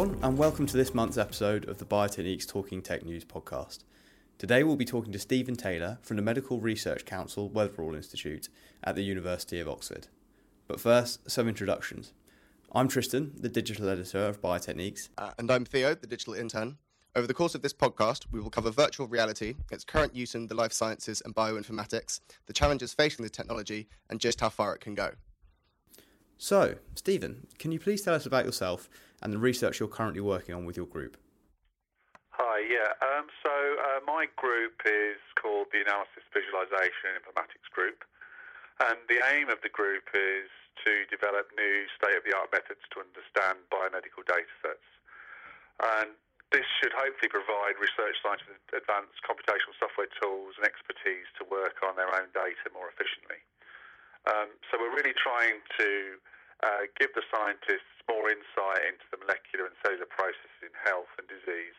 everyone, and welcome to this month's episode of the Biotechniques Talking Tech News podcast. Today we'll be talking to Stephen Taylor from the Medical Research Council Weatherall Institute at the University of Oxford. But first, some introductions. I'm Tristan, the digital editor of Biotechniques. Uh, and I'm Theo, the digital intern. Over the course of this podcast, we will cover virtual reality, its current use in the life sciences and bioinformatics, the challenges facing the technology, and just how far it can go. So, Stephen, can you please tell us about yourself and the research you're currently working on with your group? Hi, yeah. Um, so, uh, my group is called the Analysis, Visualization and Informatics Group. And the aim of the group is to develop new state of the art methods to understand biomedical data sets. And this should hopefully provide research scientists with advanced computational software tools and expertise to work on their own data more efficiently. Um, so we're really trying to uh, give the scientists more insight into the molecular and cellular processes in health and disease.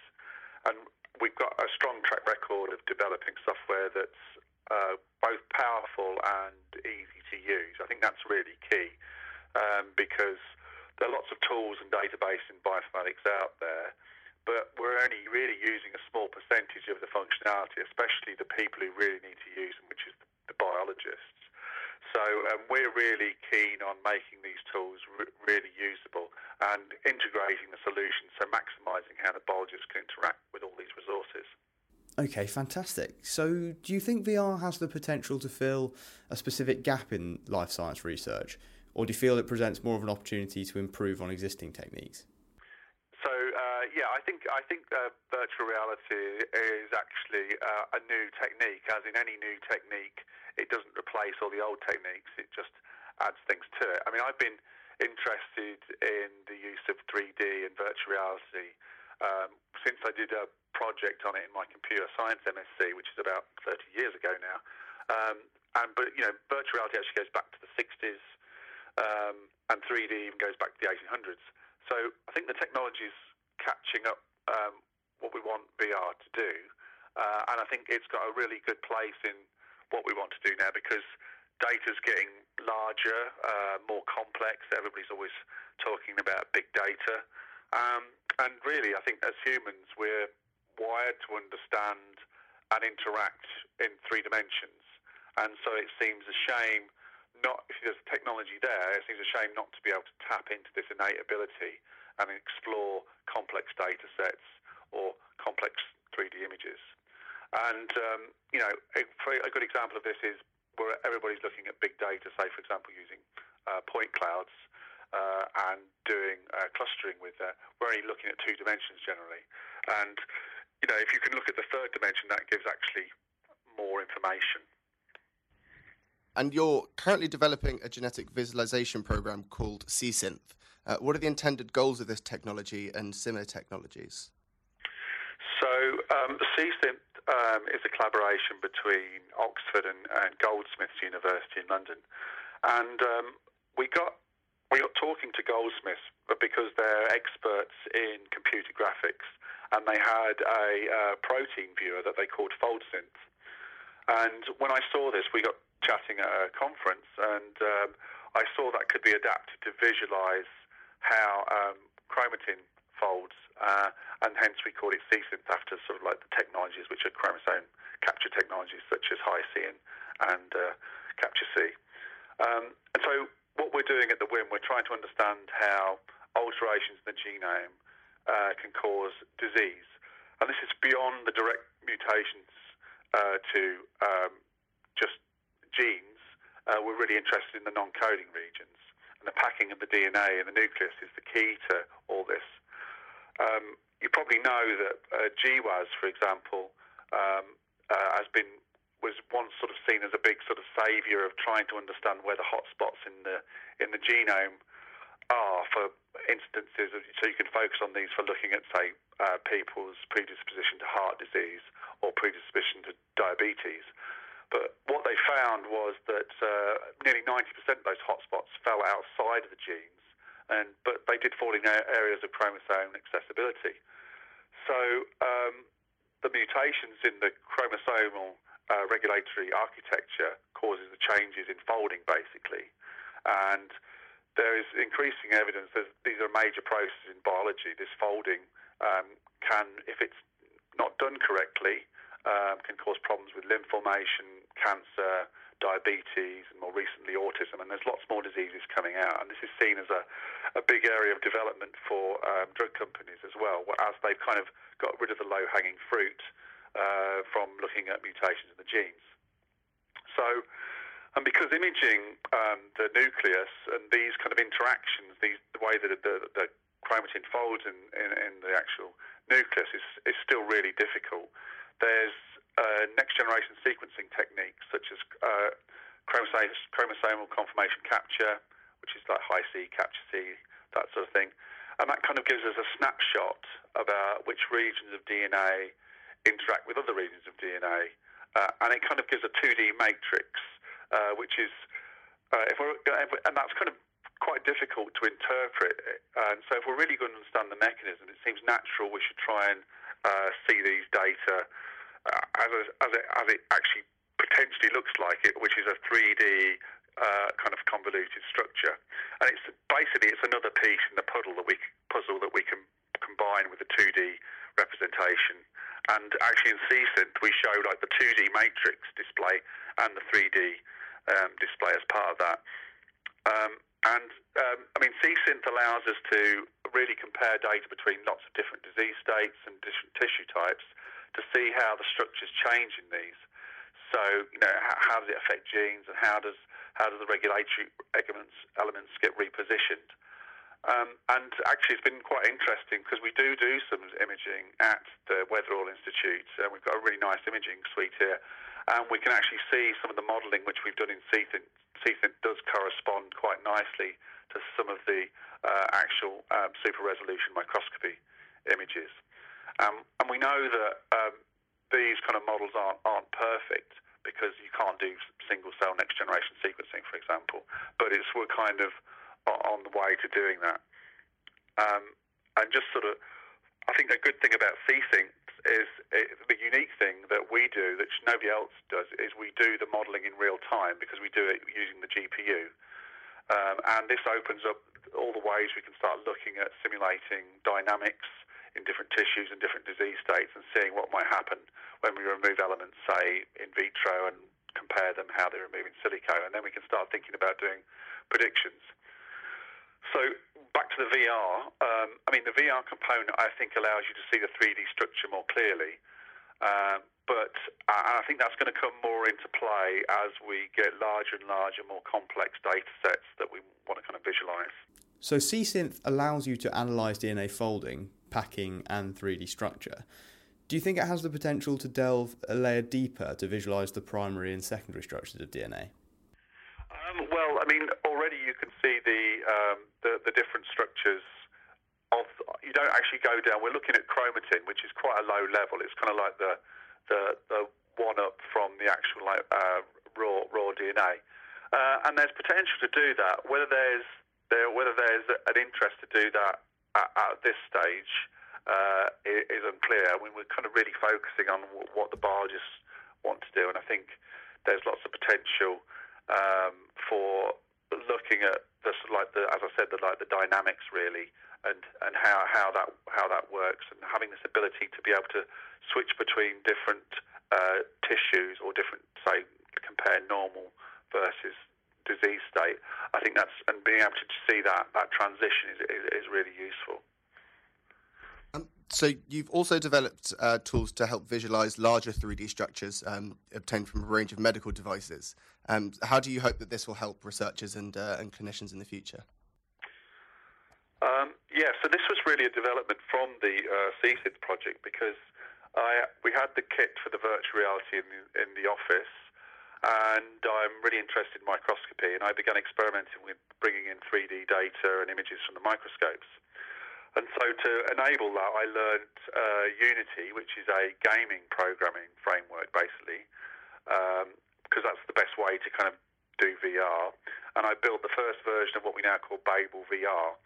And we've got a strong track record of developing software that's uh, both powerful and easy to use. I think that's really key um, because there are lots of tools and database in bioinformatics out there but we're only really using a small percentage of the functionality, especially the people who really need to use them, which is the biologists. So um, we're really making these tools really usable and integrating the solutions, so maximising how the biologists can interact with all these resources. Okay, fantastic. So, do you think VR has the potential to fill a specific gap in life science research, or do you feel it presents more of an opportunity to improve on existing techniques? yeah, I think I think uh, virtual reality is actually uh, a new technique. As in any new technique, it doesn't replace all the old techniques. It just adds things to it. I mean, I've been interested in the use of 3D and virtual reality um, since I did a project on it in my computer science MSc, which is about 30 years ago now. Um, and but you know, virtual reality actually goes back to the 60s, um, and 3D even goes back to the 1800s. So I think the technology is catching up um, what we want VR to do. Uh, and I think it's got a really good place in what we want to do now because data's getting larger, uh, more complex. Everybody's always talking about big data. Um, and really, I think as humans, we're wired to understand and interact in three dimensions. And so it seems a shame not, if there's technology there, it seems a shame not to be able to tap into this innate ability and explore complex data sets or complex 3D images. And, um, you know, a, a, good example of this is where everybody's looking at big data, say, for example, using uh, point clouds uh, and doing uh, clustering with that. We're only looking at two dimensions generally. And, you know, if you can look at the third dimension, that gives actually more information. And you're currently developing a genetic visualization program called CSynth. Uh, what are the intended goals of this technology and similar technologies? So, um, CSynth um, is a collaboration between Oxford and, and, Goldsmiths University in London, and um, we got we got talking to Goldsmiths because they're experts in computer graphics, and they had a protein viewer that they called FoldSynth. And when I saw this, we got chatting at a conference, and um, I saw that could be adapted to visualize how um, chromatin folds, uh, and hence we call it CSynth after sort of like the technologies which are chromosome capture technologies such as Hi-C and, and uh, Capture C. Um, and so what we're doing at the WIM, we're trying to understand how alterations in the genome uh, can cause disease. And this is beyond the direct mutations uh, to um, just genes. Uh, we're really interested in the non-coding regions and the packing of the DNA in the nucleus is the key to all this. Um, you probably know that uh, GWAS, for example, um, uh, has been was once sort of seen as a big sort of saviour of trying to understand where the hotspots in the in the genome are for instances of, so you can focus on these for looking at say uh, people's predisposition to heart disease or predisposition to diabetes. But what they found was that uh, nearly 90% of those hotspots fell outside of the genes, and but they did fall in areas of chromosome accessibility. So um, the mutations in the chromosomal uh, regulatory architecture causes the changes in folding, basically, and there is increasing evidence that these are major processes in biology. This folding um, can, if it's not done correctly, um, can cause problems with limb formation, cancer, diabetes, and more recently autism. And there's lots more diseases coming out. And this is seen as a, a big area of development for um, drug companies as well, as they've kind of got rid of the low hanging fruit uh, from looking at mutations in the genes. So, and because imaging um, the nucleus and these kind of interactions, these, the way that the, the chromatin folds in, in, in, the actual nucleus is, is still really difficult. There's uh, next generation sequencing techniques such as uh, chromosomal conformation capture, which is like Hi-C, capture C, that sort of thing. And that kind of gives us a snapshot about which regions of DNA interact with other regions of DNA. Uh, and it kind of gives a 2D matrix uh, which is, uh, if we're, and that's kind of quite difficult to interpret. And so, if we're really going to understand the mechanism, it seems natural we should try and uh, see these data as, a, as, it, as it actually potentially looks like it, which is a 3D uh, kind of convoluted structure. And it's basically it's another piece in the puzzle that we puzzle that we can combine with the 2D representation. And actually, in CSynth, we show like the 2D matrix display and the 3D um, display as part of that. Um, and um, I mean, CSynth allows us to really compare data between lots of different disease states and different tissue types to see how the structures change in these. So, you know, how, how does it affect genes, and how does how does the regulatory elements elements get repositioned? Um, and actually, it's been quite interesting because we do do some imaging at the Weatherall Institute, and we've got a really nice imaging suite here and we can actually see some of the modelling which we've done in CSynth. CSynth does correspond quite nicely to some of the uh, actual um, super resolution microscopy images. Um, and we know that um, these kind of models aren't, aren't perfect because you can't do single cell next generation sequencing, for example. But it's we're kind of on the way to doing that. Um, and just sort of, I think a good thing about CSynth is it, the unique thing that we do that nobody else does is we do the modelling in real time because we do it using the GPU. Um, and this opens up all the ways we can start looking at simulating dynamics in different tissues and different disease states and seeing what might happen when we remove elements, say, in vitro and compare them how they're removing silico. And then we can start thinking about doing predictions. So back to the VR. Um, I mean, the VR component I think allows you to see the 3D structure more clearly. Um, but I think that's going to come more into play as we get larger and larger, more complex data sets that we want to kind of visualize. So CSynth allows you to analyze DNA folding, packing, and 3D structure. Do you think it has the potential to delve a layer deeper to visualize the primary and secondary structures of DNA? Um, well, I mean, already you can see the um, the, the different structures of you don't actually go down. We're looking at chromatin, which is quite a low level. It's kind of like the the, the one up from the actual like, uh, raw raw DNA, uh, and there's potential to do that. Whether there's there whether there's an interest to do that at, at this stage uh, is unclear. I mean, we're kind of really focusing on what the barges want to do, and I think there's lots of potential um, for looking at the like the as I said the like the dynamics really and and how how that how that works and having this ability to be able to switch between different uh, tissues or different say compare normal versus disease state I think that's and being able to see that that transition is is, is really useful. Um, so you've also developed uh, tools to help visualize larger 3D structures um, obtained from a range of medical devices. Um, how do you hope that this will help researchers and, uh, and clinicians in the future? Um, yeah, so this was really a development from the uh, CSynth project because I, we had the kit for the virtual reality in the, in the office, and I'm really interested in microscopy, and I began experimenting with bringing in 3D data and images from the microscopes. And so to enable that, I learned uh, Unity, which is a gaming programming framework, basically, um, because that's the best way to kind of do VR. And I built the first version of what we now call Babel VR.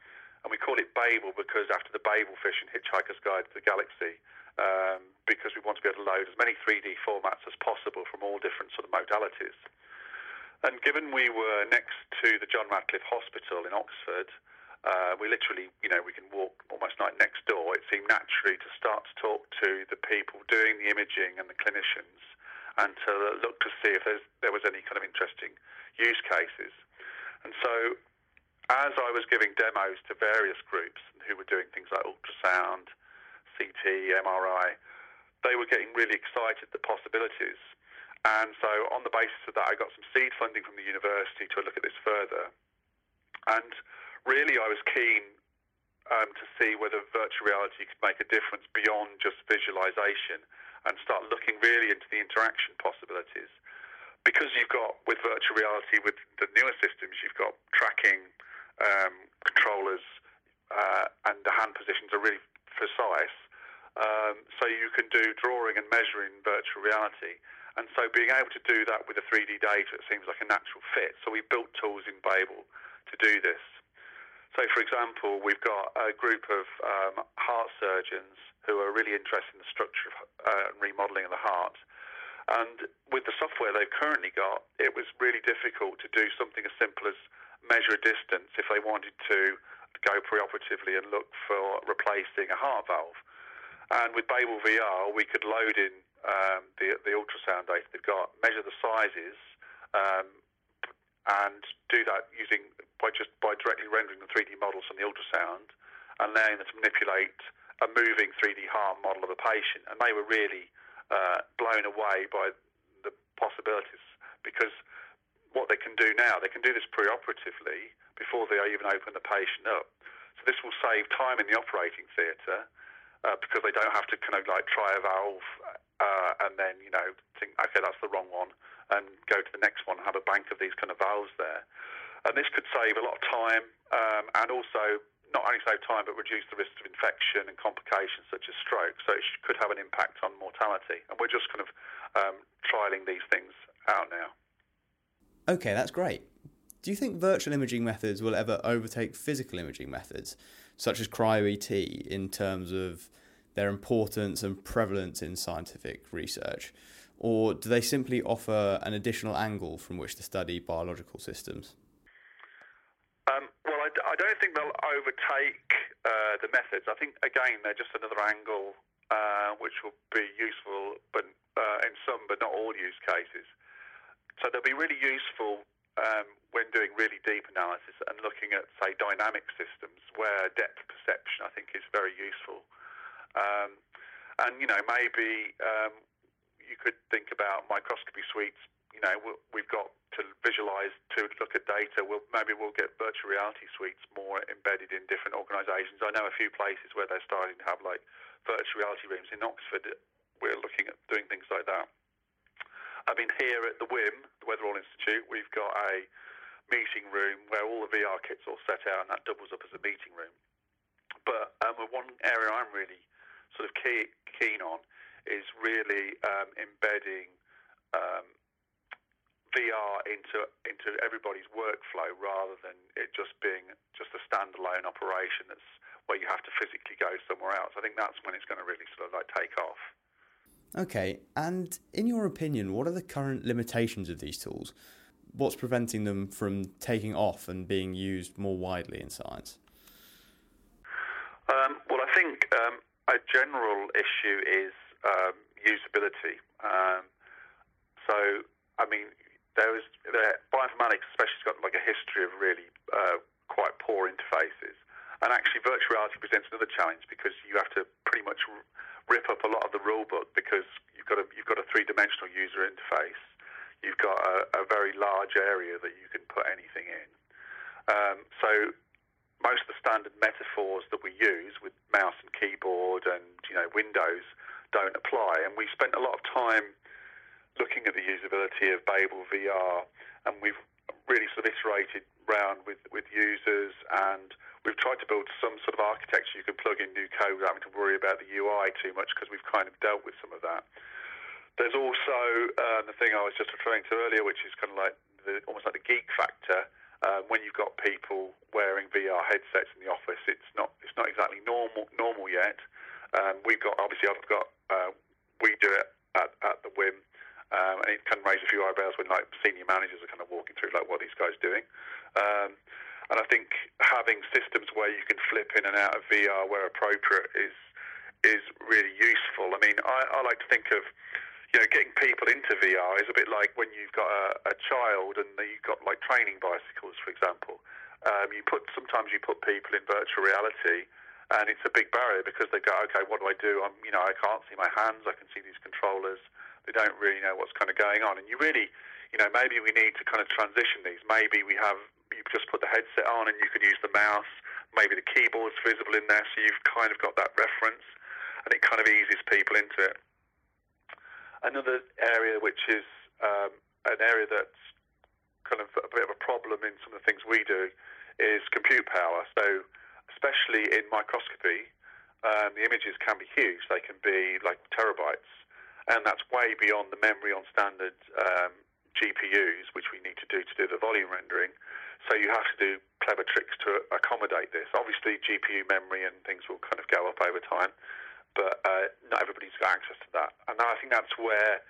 And we call it Babel because after the Babel fish in Hitchhiker's Guide to the Galaxy, um, because we want to be able to load as many 3D formats as possible from all different sort of modalities. And given we were next to the John Radcliffe Hospital in Oxford, uh, we literally, you know, we can walk almost like next door. It seemed naturally to start to talk to the people doing the imaging and the clinicians, and to look to see if there was any kind of interesting use cases. And so, as I was giving demos to various groups who were doing things like ultrasound, CT, MRI, they were getting really excited at the possibilities. And so, on the basis of that, I got some seed funding from the university to look at this further. And really, I was keen um, to see whether virtual reality could make a difference beyond just visualization and start looking really into the interaction possibilities. Because you've got, with virtual reality, with the newer systems, you've got tracking, um, controllers, uh, and the hand positions are really precise. Um, so you can do drawing and measuring virtual reality. And so being able to do that with the 3D data, it seems like a natural fit. So we built tools in Babel to do this. So, for example, we've got a group of um, heart surgeons who are really interested in the structure of uh, remodeling of the heart. And with the software they've currently got, it was really difficult to do something as simple as measure a distance if they wanted to go preoperatively and look for replacing a heart valve. And with Babel VR, we could load in um, the, the ultrasound data they've got, measure the sizes, um, and do that using by just by directly rendering the 3D models from the ultrasound and allowing them to manipulate a moving 3D heart model of a patient. And they were really uh, blown away by the possibilities because what they can do now, they can do this preoperatively before they even open the patient up. So this will save time in the operating theatre uh, because they don't have to kind of like try a valve uh, and then you know think okay that's the wrong one and go to the next one and have a bank of these kind of valves there. And this could save a lot of time um, and also not only save time but reduce the risk of infection and complications such as stroke. So it could have an impact on mortality. And we're just kind of um, trialing these things out now. Okay, that's great. Do you think virtual imaging methods will ever overtake physical imaging methods, such as cryo-ET, in terms of their importance and prevalence in scientific research? or do they simply offer an additional angle from which to study biological systems? Um, well, I, I, don't think they'll overtake uh, the methods. I think, again, they're just another angle uh, which will be useful but uh, in some but not all use cases. So they'll be really useful um, when doing really deep analysis and looking at, say, dynamic systems where depth perception, I think, is very useful. Um, and, you know, maybe um, you could think about microscopy suites. You know, we've got to visualize to look at data. We'll, maybe we'll get virtual reality suites more embedded in different organisations. I know a few places where they're starting to have like virtual reality rooms in Oxford. We're looking at doing things like that. I mean, here at the WIM, the Weatherall Institute, we've got a meeting room where all the VR kits all set out, and that doubles up as a meeting room. But um, one area I'm really sort of key, keen on is really um, embedding um, VR into into everybody's workflow rather than it just being just a standalone operation that's where you have to physically go somewhere else. I think that's when it's going to really sort of like take off. Okay, and in your opinion, what are the current limitations of these tools? What's preventing them from taking off and being used more widely in science? Um, well, I think um, a general issue is um, usability. Um, so, I mean, there is there, bioinformatics, especially, has got like a history of really uh, quite poor interfaces. And actually, virtual reality presents another challenge because you have to pretty much rip up a lot of the rule book because you've got a you've got a three dimensional user interface. You've got a, a, very large area that you can put anything in. Um, so most of the standard metaphors that we use with mouse and keyboard and you know Windows don't apply. And we spent a lot of time looking at the usability of Babel VR, and we've really sort of iterated around with, with users, and we've tried to build some sort of architecture you can plug in new code without having to worry about the UI too much because we've kind of dealt with some of that. There's also uh, the thing I was just referring to earlier, which is kind of like the, almost like the geek factor. Uh, when you've got people wearing VR headsets in the office, it's not it's not exactly normal normal yet. Um, we've got obviously I've got uh, we do it at, at the whim. Um, and it can raise a few eyebrows when like senior managers are kind of walking through like what these guys doing. Um, and I think having systems where you can flip in and out of VR where appropriate is is really useful. I mean, I, I like to think of you know getting people into VR is a bit like when you've got a, a child and you've got like training bicycles, for example. Um, you put sometimes you put people in virtual reality and it's a big barrier because they go, okay, what do I do? I'm, you know, I can't see my hands. I can see these controllers. They don't really know what's kind of going on, and you really, you know, maybe we need to kind of transition these. Maybe we have you just put the headset on and you can use the mouse. Maybe the keyboard's visible in there, so you've kind of got that reference, and it kind of eases people into it. Another area which is um, an area that's kind of a bit of a problem in some of the things we do is compute power. So, especially in microscopy, um, the images can be huge. They can be like terabytes and that's way beyond the memory on standard um, GPUs, which we need to do to do the volume rendering. So you have to do clever tricks to accommodate this. Obviously, GPU memory and things will kind of go up over time, but uh, not everybody's got access to that. And I think that's where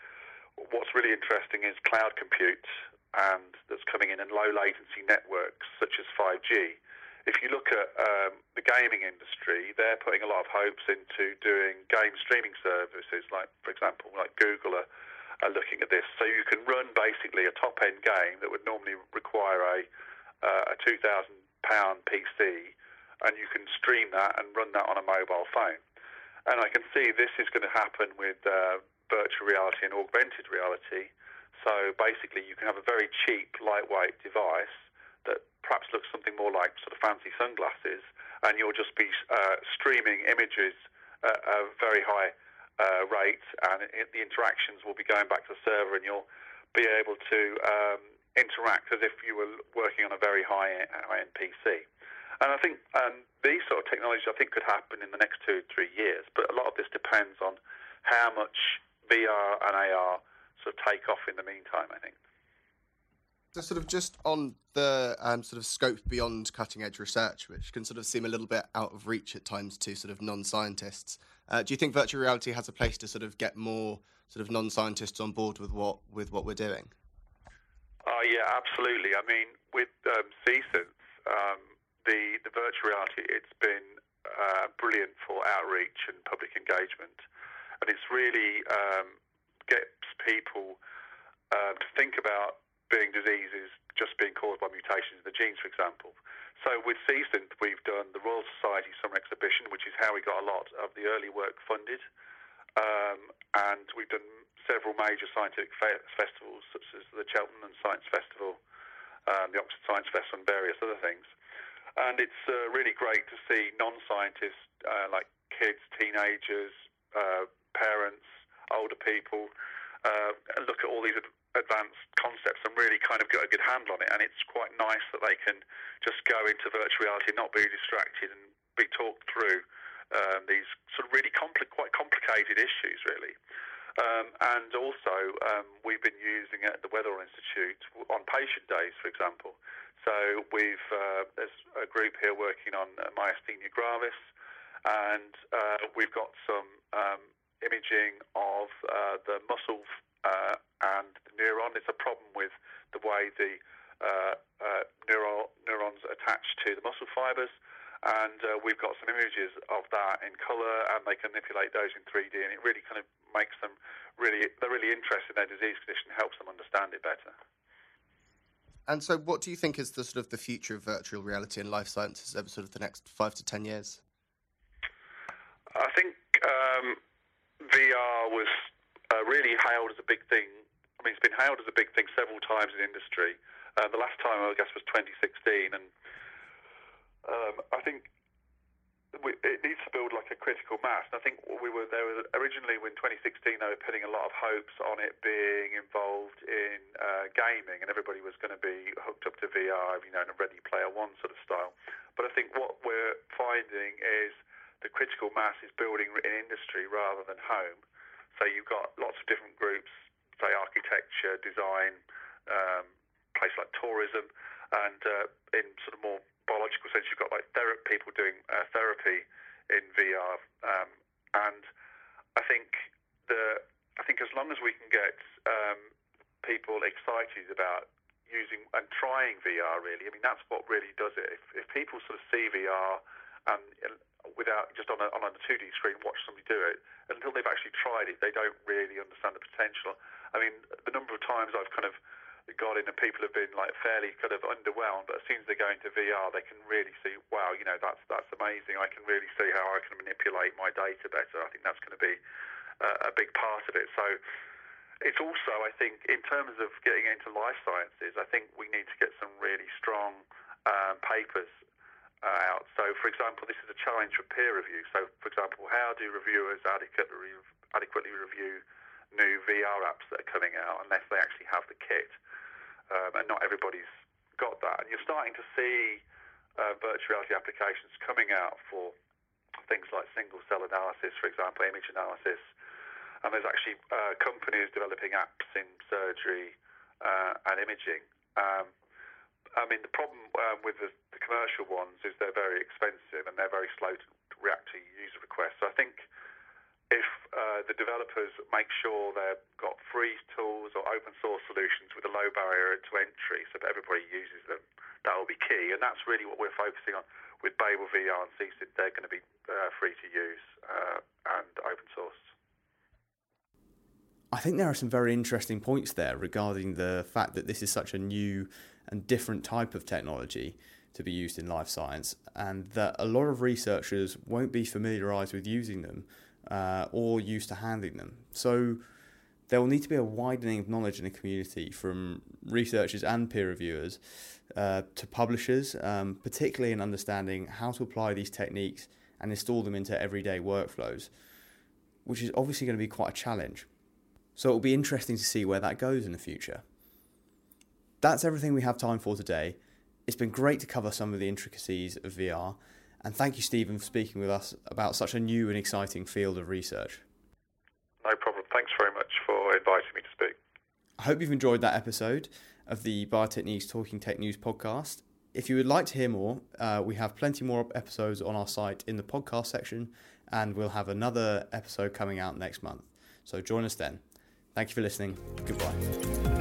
what's really interesting is cloud compute and that's coming in and low latency networks such as 5G if you look at um, the gaming industry, they're putting a lot of hopes into doing game streaming services, like, for example, like Google are, are looking at this. So you can run basically a top end game that would normally require a, uh, a £2,000 PC, and you can stream that and run that on a mobile phone. And I can see this is going to happen with uh, virtual reality and augmented reality. So basically, you can have a very cheap, lightweight device that perhaps looks something more like sort of fancy sunglasses, and you'll just be uh, streaming images at a very high uh, rate, and it, the interactions will be going back to the server, and you'll be able to um, interact as if you were working on a very high end PC. And I think um, these sort of technologies, I think, could happen in the next two, three years. But a lot of this depends on how much VR and AR sort of take off in the meantime. I think. So, sort of just on the um, sort of scope beyond cutting edge research, which can sort of seem a little bit out of reach at times to sort of non scientists. Uh, do you think virtual reality has a place to sort of get more sort of non scientists on board with what with what we're doing? Oh yeah, absolutely. I mean, with um, um, the the virtual reality, it's been uh, brilliant for outreach and public engagement, and it's really um, gets people uh, to think about being diseases just being caused by mutations in the genes, for example. So with CSynth, we've done the Royal Society Summer Exhibition, which is how we got a lot of the early work funded. Um, and we've done several major scientific fe- festivals, such as the Cheltenham Science Festival, um, the Oxford Science Festival, and various other things. And it's uh, really great to see non-scientists uh, like kids, teenagers, uh, parents, older people uh, look at all these advanced concepts and really kind of get a good handle on it. And it's quite nice that they can just go into virtual reality, not be distracted, and be talked through um, these sort of really compli- quite complicated issues, really. Um, and also, um, we've been using it at the Weatherall Institute on patient days, for example. So we've uh, there's a group here working on uh, myasthenia gravis, and uh, we've got some um, imaging of uh, the muscle uh, and the neuron. It's a problem with the way the uh, neurons attach to the muscle fibers. And uh, we've got some images of that in colour, and they can manipulate those in 3D, and it really kind of makes them really, they're really interested in their disease condition, helps them understand it better. And so, what do you think is the sort of the future of virtual reality and life sciences over sort of the next five to ten years? I think um, VR was uh, really hailed as a big thing. I mean, it's been hailed as a big thing several times in industry. Uh, the last time, I guess, was 2016, and um, I think it needs to build like a critical mass. And I think we were there was, originally in 2016 they were putting a lot of hopes on it being involved in uh, gaming, and everybody was going to be hooked up to VR, you know, in a Ready Player One sort of style. But I think what we're finding is the critical mass is building in industry rather than home. So you've got lots of different groups, say architecture, design, um, place like tourism, and uh, in sort of more biological sense, you've got like ther- people doing uh, therapy in VR, um, and I think the I think as long as we can get um, people excited about using and trying VR, really, I mean, that's what really does it. If, if people sort of see VR and, and without just on a, on a 2D screen watch somebody do it, until they've actually tried it, they don't really understand the potential. I mean, the number of times I've kind of in and people have been like fairly kind of underwhelmed, but as soon as they go into VR, they can really see, wow, you know, that's that's amazing. I can really see how I can manipulate my data better. I think that's going to be uh, a big part of it. So it's also, I think, in terms of getting into life sciences, I think we need to get some really strong um, papers uh, out. So, for example, this is a challenge for peer review. So, for example, how do reviewers adequately adequately review new VR apps that are coming out unless they actually have the kit? Um, and not everybody's got that. And you're starting to see uh, virtual reality applications coming out for things like single cell analysis, for example, image analysis. And there's actually uh, companies developing apps in surgery uh, and imaging. Um, I mean, the problem um, with the, the, commercial ones is they're very expensive and they're very slow to react to user requests. So I think if uh, the developers make sure they've got free tools or open source solutions with a low barrier to entry so that everybody uses them, that will be key. And that's really what we're focusing on with Babel VR and CSynth. They're going to be uh, free to use uh, and open source. I think there are some very interesting points there regarding the fact that this is such a new and different type of technology to be used in life science, and that a lot of researchers won't be familiarized with using them uh, or used to handling them. So there will need to be a widening of knowledge in the community from researchers and peer reviewers uh, to publishers, um, particularly in understanding how to apply these techniques and install them into everyday workflows, which is obviously going to be quite a challenge. So it will be interesting to see where that goes in the future. That's everything we have time for today. It's been great to cover some of the intricacies of VR and thank you, Stephen, for speaking with us about such a new and exciting field of research. No problem. Thanks very much for inviting me to speak. I hope you've enjoyed that episode of the Biotechniques Talking Tech News podcast. If you would like to hear more, uh, we have plenty more episodes on our site in the podcast section, and we'll have another episode coming out next month. So join us then. Thank you for listening. Goodbye.